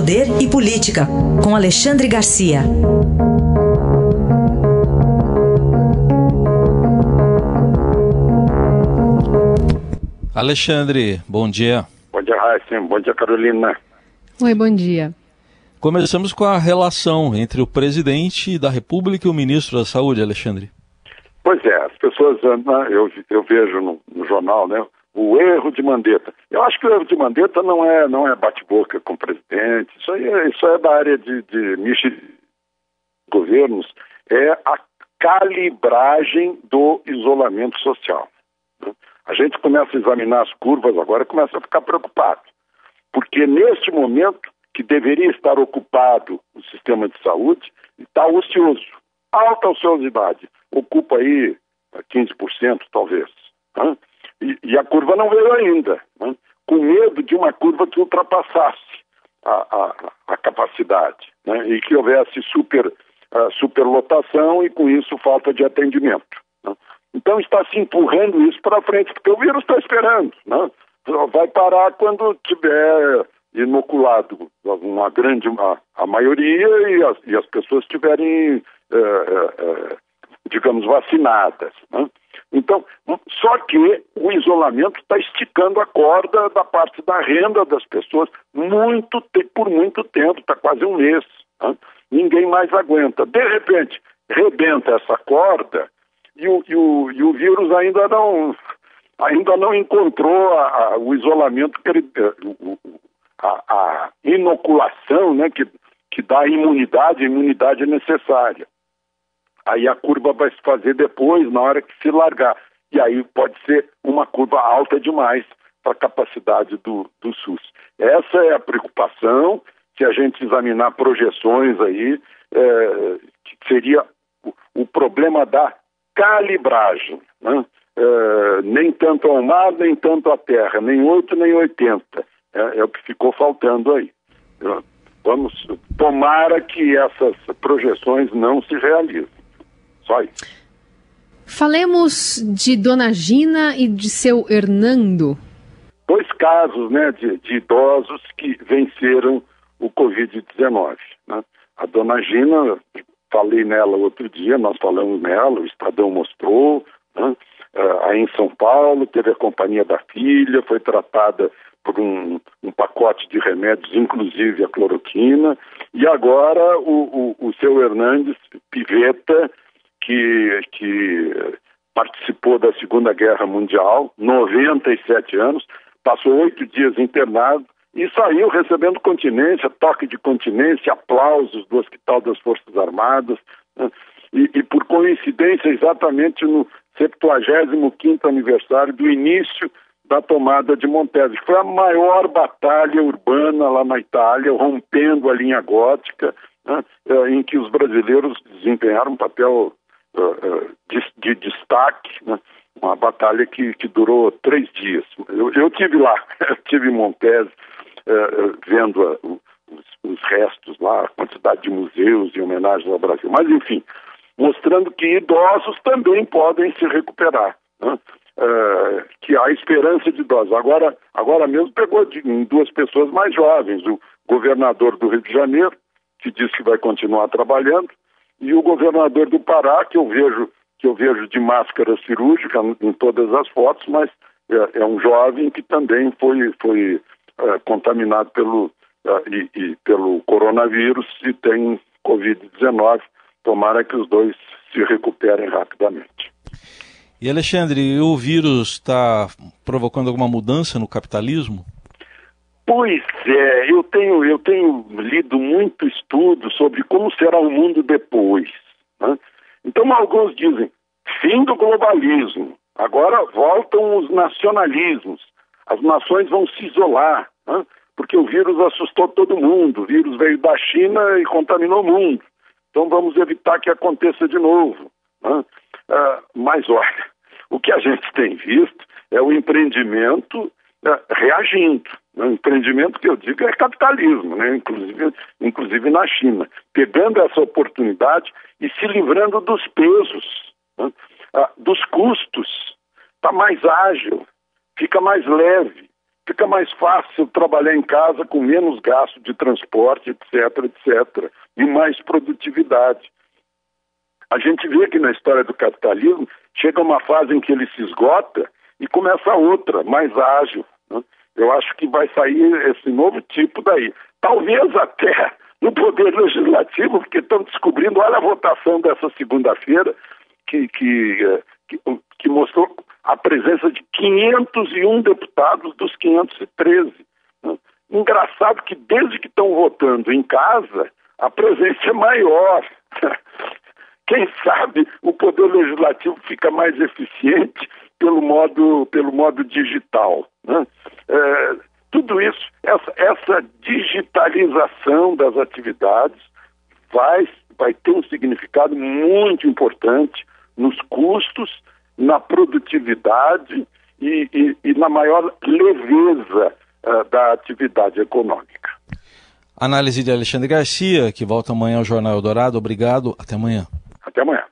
Poder e Política, com Alexandre Garcia. Alexandre, bom dia. Bom dia, Raíssa. Bom dia, Carolina. Oi, bom dia. Começamos com a relação entre o presidente da República e o ministro da Saúde, Alexandre. Pois é, as pessoas, eu, eu vejo no, no jornal, né, o erro de Mandetta. Eu acho que o erro de Mandetta não é, não é bate-boca com o presidente, isso, aí é, isso é da área de, de governos, é a calibragem do isolamento social. Né? A gente começa a examinar as curvas agora começa a ficar preocupado, porque neste momento que deveria estar ocupado o sistema de saúde está ocioso, alta ociosidade, ocupa aí 15% talvez. Né? E, a curva não veio ainda, né? com medo de uma curva que ultrapassasse a, a, a capacidade né? e que houvesse super, uh, superlotação e com isso falta de atendimento. Né? Então está se empurrando isso para frente, porque o vírus está esperando. Né? Vai parar quando tiver inoculado uma grande, a, a maioria e as, e as pessoas estiverem, eh, eh, eh, digamos, vacinadas. Né? Então, só que o isolamento está esticando a corda da parte da renda das pessoas muito por muito tempo, está quase um mês. Né? Ninguém mais aguenta. De repente, rebenta essa corda e o, e o, e o vírus ainda não ainda não encontrou a, a, o isolamento o, a, a, inoculação, né, que, que dá a imunidade, a imunidade necessária. Aí a curva vai se fazer depois, na hora que se largar. E aí pode ser uma curva alta demais para a capacidade do, do SUS. Essa é a preocupação. Se a gente examinar projeções aí, é, seria o, o, problema da calibragem. Né? É, nem tanto ao mar, nem tanto à terra, nem 8, nem 80. É, é o que ficou faltando aí. Vamos, tomara que essas projeções não se realizem. Isso. Falemos de Dona Gina e de seu Hernando. Dois casos né, de, de idosos que venceram o Covid-19. Né? A Dona Gina, falei nela outro dia, nós falamos nela, o Estadão mostrou, né? uh, aí em São Paulo, teve a companhia da filha, foi tratada por um, um, pacote de remédios, inclusive a cloroquina, e agora o, o, o seu Hernandes Piveta, que, que participou da Segunda Guerra Mundial, 97 anos, passou oito dias internado e saiu recebendo continência, toque de continência, aplausos do Hospital das Forças Armadas, né? e, e, por coincidência exatamente no 75º aniversário do início da tomada de Montese, foi a maior batalha urbana lá na Itália, rompendo a linha gótica, né, eh, em que os brasileiros desempenharam um papel uh, de, de, destaque, né, uma batalha que, que durou três dias. Eu, eu tive lá, eu tive em Montese, uh, vendo a, os, os restos lá, a quantidade de museus e homenagens ao Brasil. Mas, enfim, mostrando que idosos também podem se recuperar. Né? Que há esperança de idosos. Agora, agora mesmo pegou de, em duas pessoas mais jovens, o governador do Rio de Janeiro, que diz que vai continuar trabalhando, e o governador do Pará, que eu vejo, que eu vejo de máscara cirúrgica em todas as fotos, mas é, é um jovem que também foi, foi é, contaminado pelo, é, e, e pelo coronavírus e tem Covid-19. Tomara que os dois se recuperem rapidamente. E Alexandre, o vírus está provocando alguma mudança no capitalismo? Pois é, eu tenho, eu tenho lido muito estudo sobre como será o mundo depois. Né? Então, alguns dizem fim do globalismo, agora voltam os nacionalismos, as nações vão se isolar, né? porque o vírus assustou todo mundo, o vírus veio da China e contaminou o mundo. Então, vamos evitar que aconteça de novo. Né? Uh, mas olha, o que a gente tem visto é o empreendimento uh, reagindo. O empreendimento que eu digo é capitalismo, né? inclusive, inclusive na China, pegando essa oportunidade e se livrando dos pesos, né? uh, dos custos. Está mais ágil, fica mais leve, fica mais fácil trabalhar em casa com menos gasto de transporte, etc, etc, e mais produtividade. A gente vê que na história do capitalismo chega uma fase em que ele se esgota e começa outra, mais ágil. Né? Eu acho que vai sair esse novo tipo daí. Talvez até no Poder Legislativo, porque estão descobrindo, olha a votação dessa segunda-feira, que, que, eh, que, que mostrou a presença de 501 deputados dos 513. Né? Engraçado que desde que estão votando em casa, a presença é maior. Quem sabe o poder legislativo fica mais eficiente pelo modo, pelo modo digital. Né? É, tudo isso, essa, essa digitalização das atividades vai, vai ter um significado muito importante nos custos na produtividade e, e, e na maior leveza uh, da atividade econômica. Análise de Alexandre Garcia, que volta amanhã ao Jornal Eldorado. Obrigado. Até amanhã. Até amanhã.